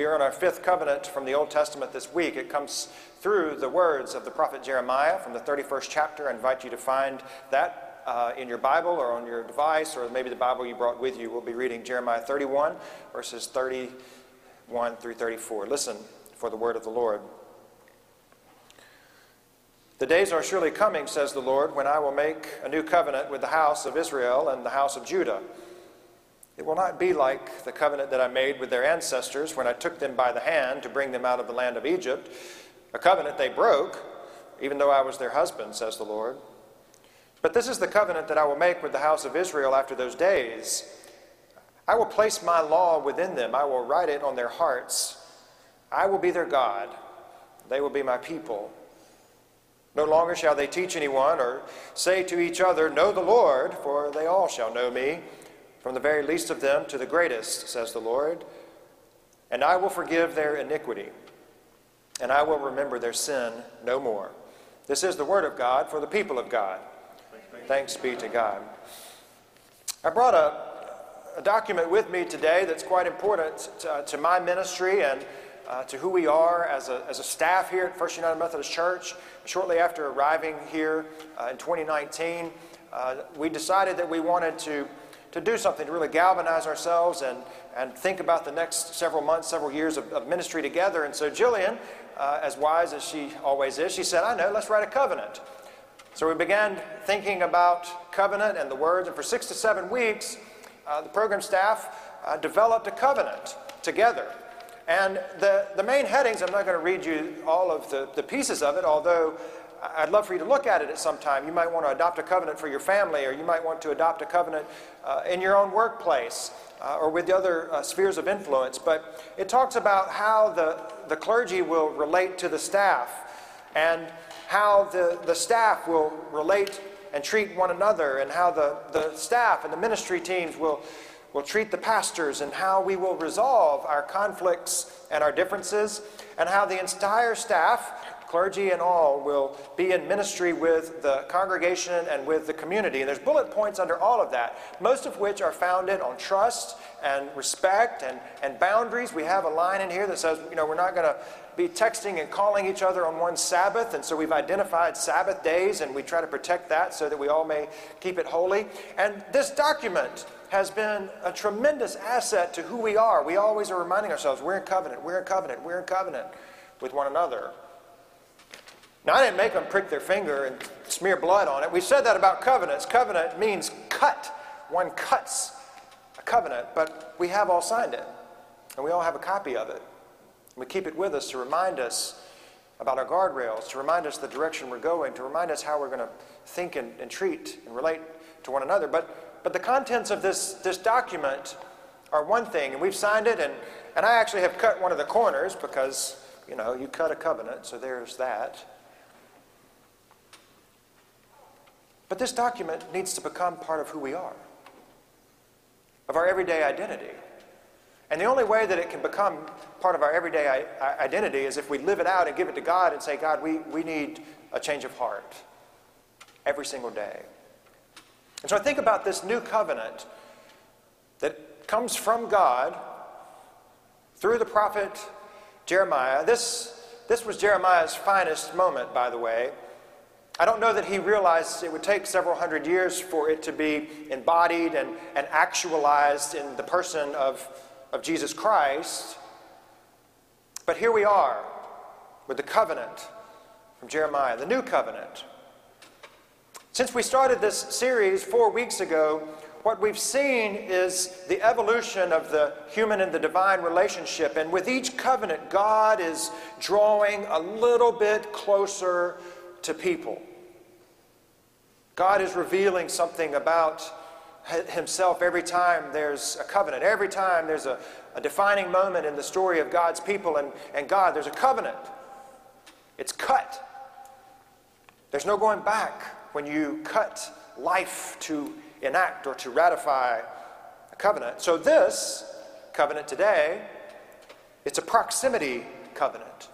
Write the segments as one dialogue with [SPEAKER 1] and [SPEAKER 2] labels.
[SPEAKER 1] We are on our fifth covenant from the Old Testament this week. It comes through the words of the prophet Jeremiah from the 31st chapter. I invite you to find that uh, in your Bible or on your device, or maybe the Bible you brought with you. We'll be reading Jeremiah 31, verses 31 through 34. Listen for the word of the Lord. The days are surely coming, says the Lord, when I will make a new covenant with the house of Israel and the house of Judah. It will not be like the covenant that I made with their ancestors when I took them by the hand to bring them out of the land of Egypt, a covenant they broke, even though I was their husband, says the Lord. But this is the covenant that I will make with the house of Israel after those days. I will place my law within them, I will write it on their hearts. I will be their God, they will be my people. No longer shall they teach anyone or say to each other, Know the Lord, for they all shall know me, from the very least of them to the greatest, says the Lord. And I will forgive their iniquity, and I will remember their sin no more. This is the word of God for the people of God. Thanks be to God. I brought a, a document with me today that's quite important to, to my ministry and uh, to who we are as a, as a staff here at First United Methodist Church. Shortly after arriving here uh, in 2019, uh, we decided that we wanted to, to do something to really galvanize ourselves and, and think about the next several months, several years of, of ministry together. And so Jillian, uh, as wise as she always is, she said, I know, let's write a covenant. So we began thinking about covenant and the words, and for six to seven weeks, uh, the program staff uh, developed a covenant together. And the, the main headings, I'm not going to read you all of the, the pieces of it, although I'd love for you to look at it at some time. You might want to adopt a covenant for your family, or you might want to adopt a covenant uh, in your own workplace uh, or with the other uh, spheres of influence. But it talks about how the, the clergy will relate to the staff and how the, the staff will relate and treat one another, and how the, the staff and the ministry teams will will treat the pastors and how we will resolve our conflicts and our differences, and how the entire staff, clergy and all, will be in ministry with the congregation and with the community. And there's bullet points under all of that, most of which are founded on trust and respect and, and boundaries. We have a line in here that says, you know, we're not going to be texting and calling each other on one Sabbath, and so we've identified Sabbath days and we try to protect that so that we all may keep it holy. And this document has been a tremendous asset to who we are. We always are reminding ourselves we're in covenant, we're in covenant, we're in covenant with one another. Now, I didn't make them prick their finger and smear blood on it. We said that about covenants. Covenant means cut. One cuts a covenant, but we have all signed it, and we all have a copy of it. We keep it with us to remind us about our guardrails, to remind us the direction we're going, to remind us how we're going to think and, and treat and relate to one another. But but the contents of this, this document are one thing, and we've signed it, and, and I actually have cut one of the corners because, you know, you cut a covenant, so there's that. But this document needs to become part of who we are, of our everyday identity. And the only way that it can become part of our everyday identity is if we live it out and give it to God and say, God, we, we need a change of heart every single day. And so I think about this new covenant that comes from God through the prophet Jeremiah. This, this was Jeremiah's finest moment, by the way. I don't know that he realized it would take several hundred years for it to be embodied and, and actualized in the person of, of Jesus Christ. But here we are with the covenant from Jeremiah, the new covenant. Since we started this series four weeks ago, what we've seen is the evolution of the human and the divine relationship. And with each covenant, God is drawing a little bit closer to people. God is revealing something about Himself every time there's a covenant, every time there's a, a defining moment in the story of God's people and, and God, there's a covenant. It's cut, there's no going back when you cut life to enact or to ratify a covenant. So, this covenant today, it's a proximity covenant.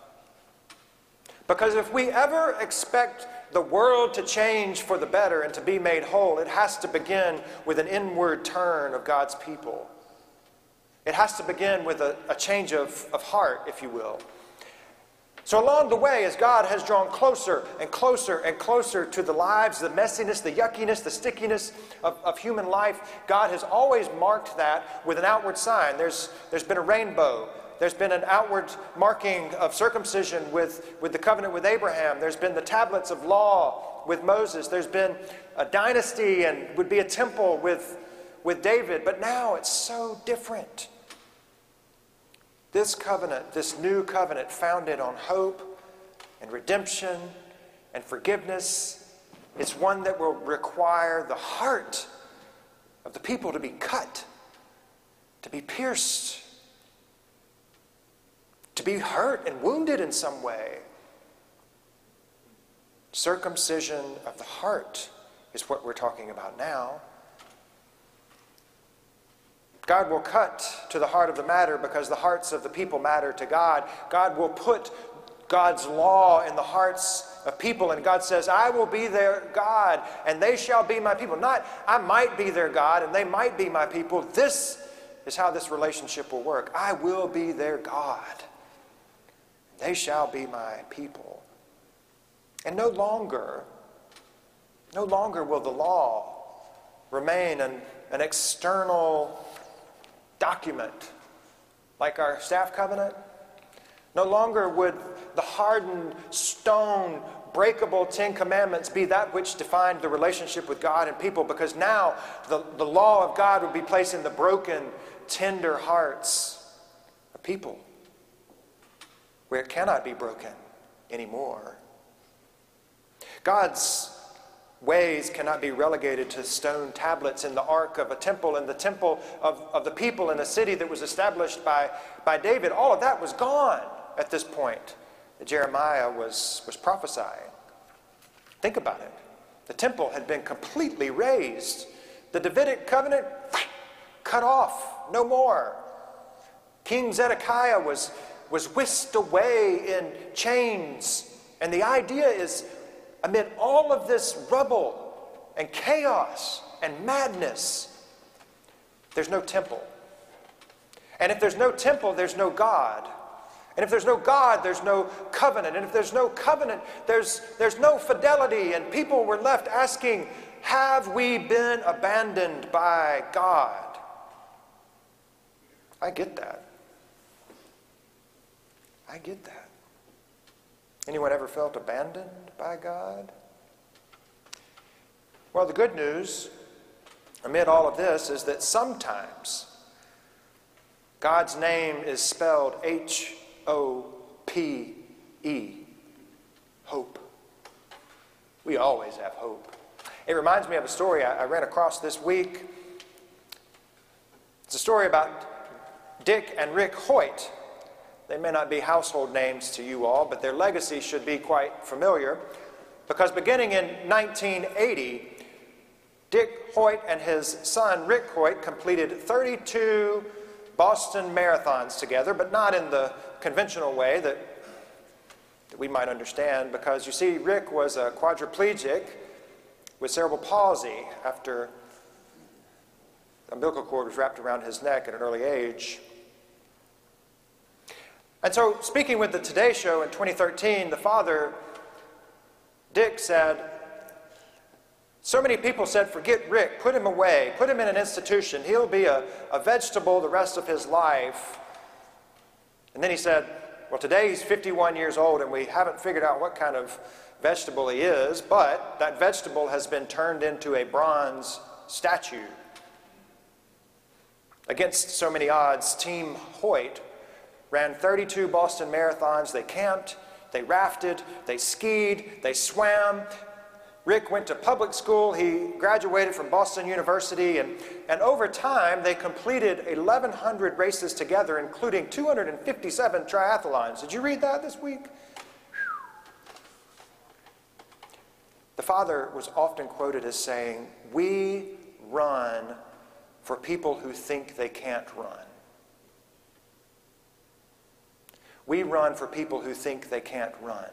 [SPEAKER 1] Because if we ever expect the world to change for the better and to be made whole, it has to begin with an inward turn of God's people. It has to begin with a, a change of, of heart, if you will. So, along the way, as God has drawn closer and closer and closer to the lives, the messiness, the yuckiness, the stickiness of, of human life, God has always marked that with an outward sign. There's, there's been a rainbow. There's been an outward marking of circumcision with, with the covenant with Abraham. There's been the tablets of law with Moses. There's been a dynasty and would be a temple with, with David. But now it's so different. This covenant, this new covenant, founded on hope and redemption and forgiveness, it's one that will require the heart of the people to be cut, to be pierced, to be hurt and wounded in some way. Circumcision of the heart is what we're talking about now. God will cut to the heart of the matter because the hearts of the people matter to God. God will put God's law in the hearts of people, and God says, I will be their God, and they shall be my people. Not, I might be their God, and they might be my people. This is how this relationship will work. I will be their God. They shall be my people. And no longer, no longer will the law remain an, an external document like our staff covenant. No longer would the hardened stone, breakable Ten Commandments be that which defined the relationship with God and people, because now the, the law of God would be placed in the broken, tender hearts of people, where it cannot be broken anymore. God's ways cannot be relegated to stone tablets in the ark of a temple and the temple of, of the people in a city that was established by, by David. All of that was gone at this point Jeremiah was, was prophesying. Think about it. The temple had been completely razed. The Davidic covenant cut off, no more. King Zedekiah was, was whisked away in chains. And the idea is amid all of this rubble and chaos and madness, there's no temple. And if there's no temple, there's no God. And if there's no God, there's no covenant. And if there's no covenant, there's, there's no fidelity. And people were left asking, Have we been abandoned by God? I get that. I get that. Anyone ever felt abandoned by God? Well, the good news amid all of this is that sometimes God's name is spelled H O P E, hope. We always have hope. It reminds me of a story I, I ran across this week. It's a story about Dick and Rick Hoyt. They may not be household names to you all, but their legacy should be quite familiar because beginning in 1980, Dick Hoyt and his son Rick Hoyt completed 32 Boston marathons together, but not in the conventional way that, that we might understand because you see, Rick was a quadriplegic with cerebral palsy after umbilical cord was wrapped around his neck at an early age. And so, speaking with the Today Show in 2013, the father, Dick, said, So many people said, forget Rick, put him away, put him in an institution. He'll be a, a vegetable the rest of his life. And then he said, Well, today he's 51 years old, and we haven't figured out what kind of vegetable he is, but that vegetable has been turned into a bronze statue. Against so many odds, Team Hoyt ran 32 Boston marathons. They camped, they rafted, they skied, they swam. Rick went to public school. He graduated from Boston University, and, and over time, they completed 1,100 races together, including 257 triathlons. Did you read that this week? The father was often quoted as saying, We run for people who think they can't run. We run for people who think they can't run.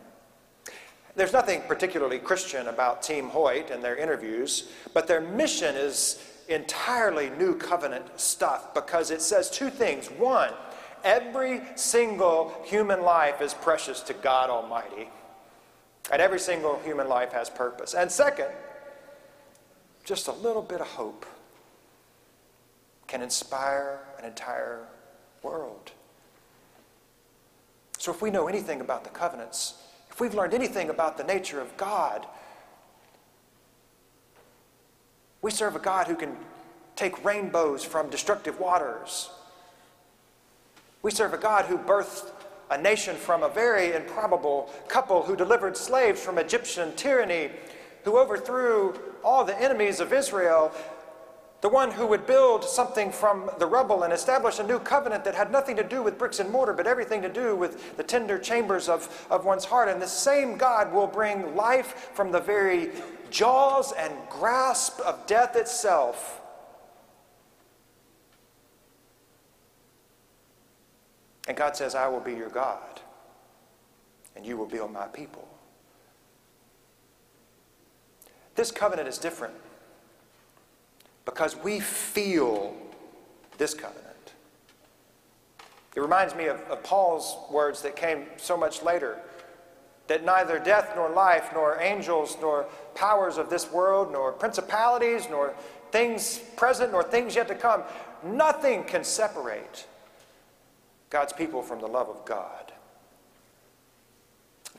[SPEAKER 1] There's nothing particularly Christian about Team Hoyt and their interviews, but their mission is, entirely new covenant stuff because it says two things. One, every single human life is precious to God Almighty, and every single human life has purpose. And second, just a little bit of hope can inspire an entire world. So, if we know anything about the covenants, if we've learned anything about the nature of God, we serve a God who can take rainbows from destructive waters. We serve a God who birthed a nation from a very improbable couple who delivered slaves from Egyptian tyranny, who overthrew all the enemies of Israel, the one who would build something from the rubble and establish a new covenant that had nothing to do with bricks and mortar, but everything to do with the tender chambers of, of one's heart. And the same God will bring life from the very jaws and grasp of death itself. And God says, I will be your God, and you will be my people. This covenant is different because we feel this covenant. It reminds me of, of Paul's words that came so much later that neither death nor life, nor angels, nor powers of this world, nor principalities, nor things present, nor things yet to come, nothing can separate God's people from the love of God.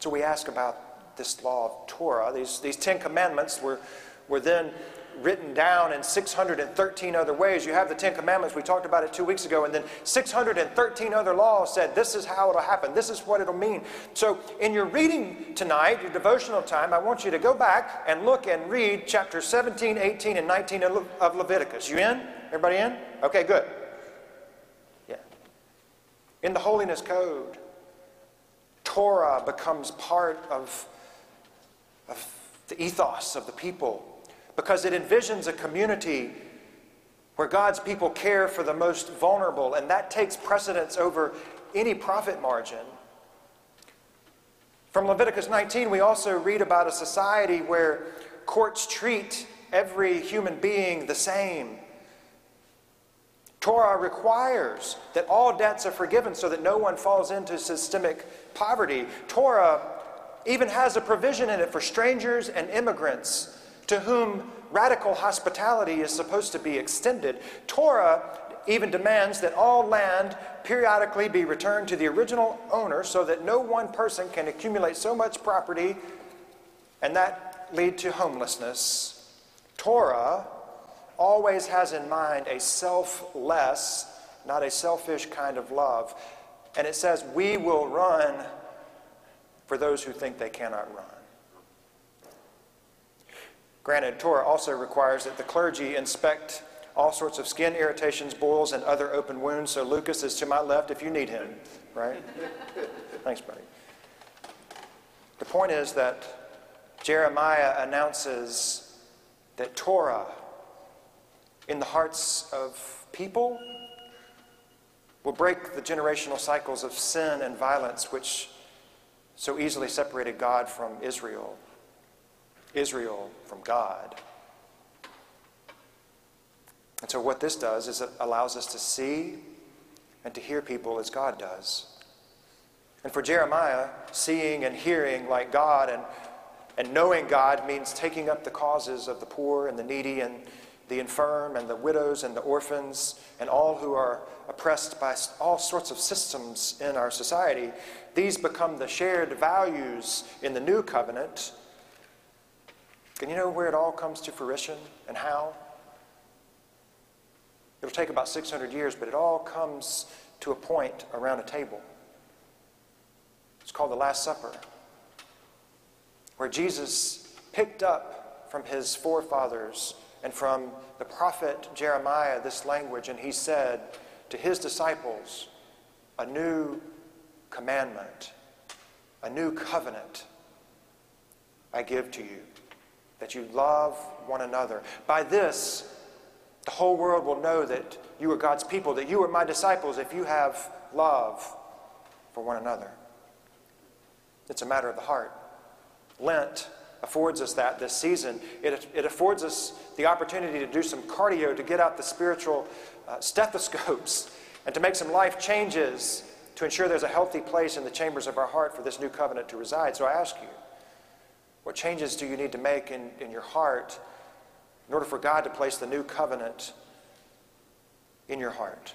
[SPEAKER 1] So we ask about this law of Torah. These, these Ten Commandments were, were then written down in 613 other ways. You have the Ten Commandments, we talked about it two weeks ago, and then 613 other laws said this is how it'll happen, this is what it'll mean. So, in your reading tonight, your devotional time, I want you to go back and look and read chapters 17, 18, and 19 of Leviticus. You in? Everybody in? Okay, good. Yeah. In the Holiness Code, Torah becomes part of, of the ethos of the people because it envisions a community where God's people care for the most vulnerable, and that takes precedence over any profit margin. From Leviticus 19, we also read about a society where courts treat every human being the same. Torah requires that all debts are forgiven so that no one falls into systemic poverty. Torah even has a provision in it for strangers and immigrants to whom radical hospitality is supposed to be extended. Torah even demands that all land periodically be returned to the original owner so that no one person can accumulate so much property and that lead to homelessness. Torah always has in mind a selfless, not a selfish kind of love. And it says, We will run for those who think they cannot run. Granted, Torah also requires that the clergy inspect all sorts of skin irritations, boils, and other open wounds. So Lucas is to my left if you need him, right? Thanks, buddy. The point is that Jeremiah announces that Torah in the hearts of people will break the generational cycles of sin and violence which so easily separated God from Israel. Israel from God. And so, what this does is it allows us to see and to hear people as God does. And for Jeremiah, seeing and hearing like God and, and knowing God means taking up the causes of the poor and the needy and the infirm and the widows and the orphans and all who are oppressed by all sorts of systems in our society. These become the shared values in the new covenant and you know where it all comes to fruition and how? It'll take about 600 years, but it all comes to a point around a table. It's called the Last Supper, where Jesus picked up from his forefathers and from the prophet Jeremiah this language, and he said to his disciples, A new commandment, a new covenant I give to you that you love one another. By this, the whole world will know that you are God's people, that you are my disciples if you have love for one another. It's a matter of the heart. Lent affords us that this season. It, it affords us the opportunity to do some cardio, to get out the spiritual uh, stethoscopes, and to make some life changes to ensure there's a healthy place in the chambers of our heart for this new covenant to reside. So I ask you, what changes do you need to make in, in your heart in order for God to place the new covenant in your heart?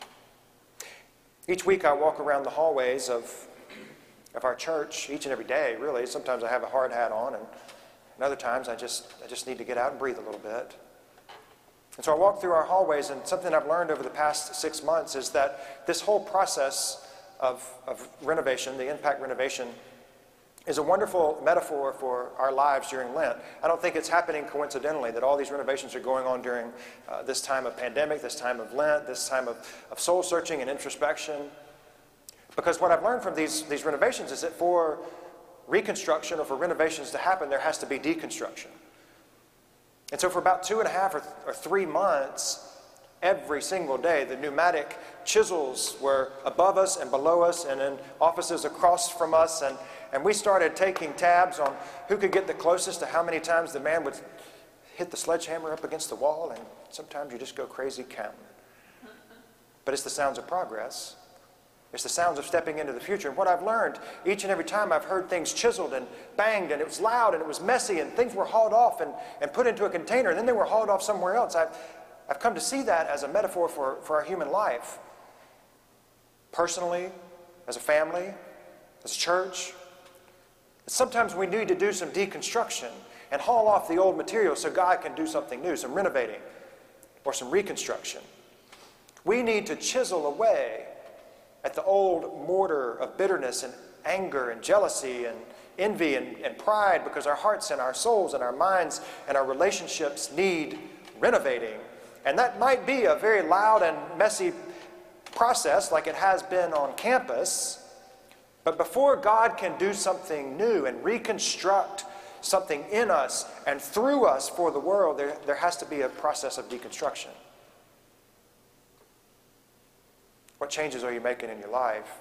[SPEAKER 1] Each week I walk around the hallways of, of our church, each and every day, really. Sometimes I have a hard hat on, and, and other times I just, I just need to get out and breathe a little bit. And so I walk through our hallways, and something I've learned over the past six months is that this whole process of, of renovation, the impact renovation, is a wonderful metaphor for our lives during Lent. I don't think it's happening coincidentally that all these renovations are going on during uh, this time of pandemic, this time of Lent, this time of, of soul searching and introspection. Because what I've learned from these, these renovations is that for reconstruction or for renovations to happen, there has to be deconstruction. And so, for about two and a half or, th- or three months, every single day, the pneumatic chisels were above us and below us and in offices across from us. And, and we started taking tabs on who could get the closest to how many times the man would hit the sledgehammer up against the wall. And sometimes you just go crazy counting. But it's the sounds of progress. It's the sounds of stepping into the future. And what I've learned each and every time I've heard things chiseled and banged, and it was loud and it was messy, and things were hauled off and, and put into a container, and then they were hauled off somewhere else. I've, I've come to see that as a metaphor for, for our human life. Personally, as a family, as a church. Sometimes we need to do some deconstruction and haul off the old material so God can do something new, some renovating or some reconstruction. We need to chisel away at the old mortar of bitterness and anger and jealousy and envy and, and pride because our hearts and our souls and our minds and our relationships need renovating. And that might be a very loud and messy process like it has been on campus. But before God can do something new and reconstruct something in us and through us for the world, there, there has to be a process of deconstruction. What changes are you making in your life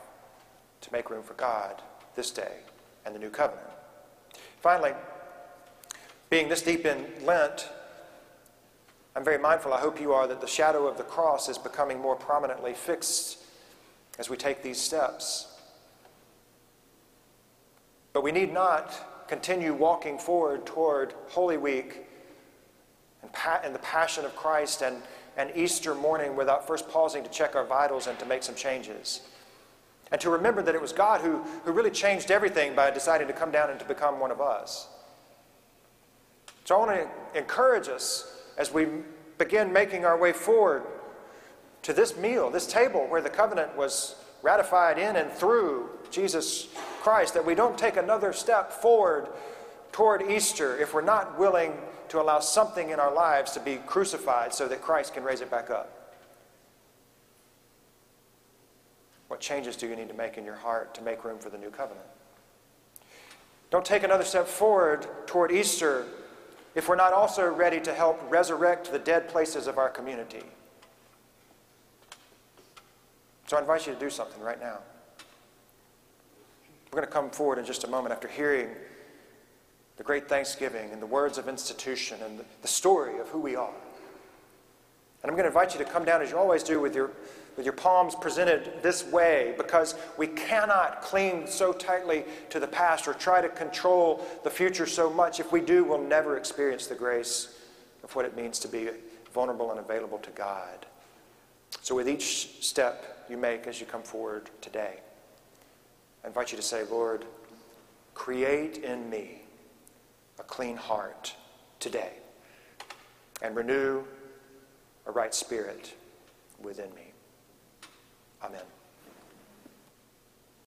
[SPEAKER 1] to make room for God this day and the new covenant? Finally, being this deep in Lent, I'm very mindful, I hope you are, that the shadow of the cross is becoming more prominently fixed as we take these steps. But we need not continue walking forward toward Holy Week and, pa- and the Passion of Christ and, and Easter morning without first pausing to check our vitals and to make some changes. And to remember that it was God who, who really changed everything by deciding to come down and to become one of us. So I want to encourage us as we begin making our way forward to this meal, this table where the covenant was ratified in and through Jesus Christ, that we don't take another step forward toward Easter if we're not willing to allow something in our lives to be crucified so that Christ can raise it back up. What changes do you need to make in your heart to make room for the new covenant? Don't take another step forward toward Easter if we're not also ready to help resurrect the dead places of our community. So I invite you to do something right now. We're going to come forward in just a moment after hearing the great thanksgiving and the words of institution and the, story of who we are. And I'm going to invite you to come down as you always do with your with your palms presented this way because we cannot cling so tightly to the past or try to control the future so much. If we do, we'll never experience the grace of what it means to be vulnerable and available to God. So, with each step you make as you come forward today, I invite you to say, Lord, create in me a clean heart today and renew a right spirit within me. Amen.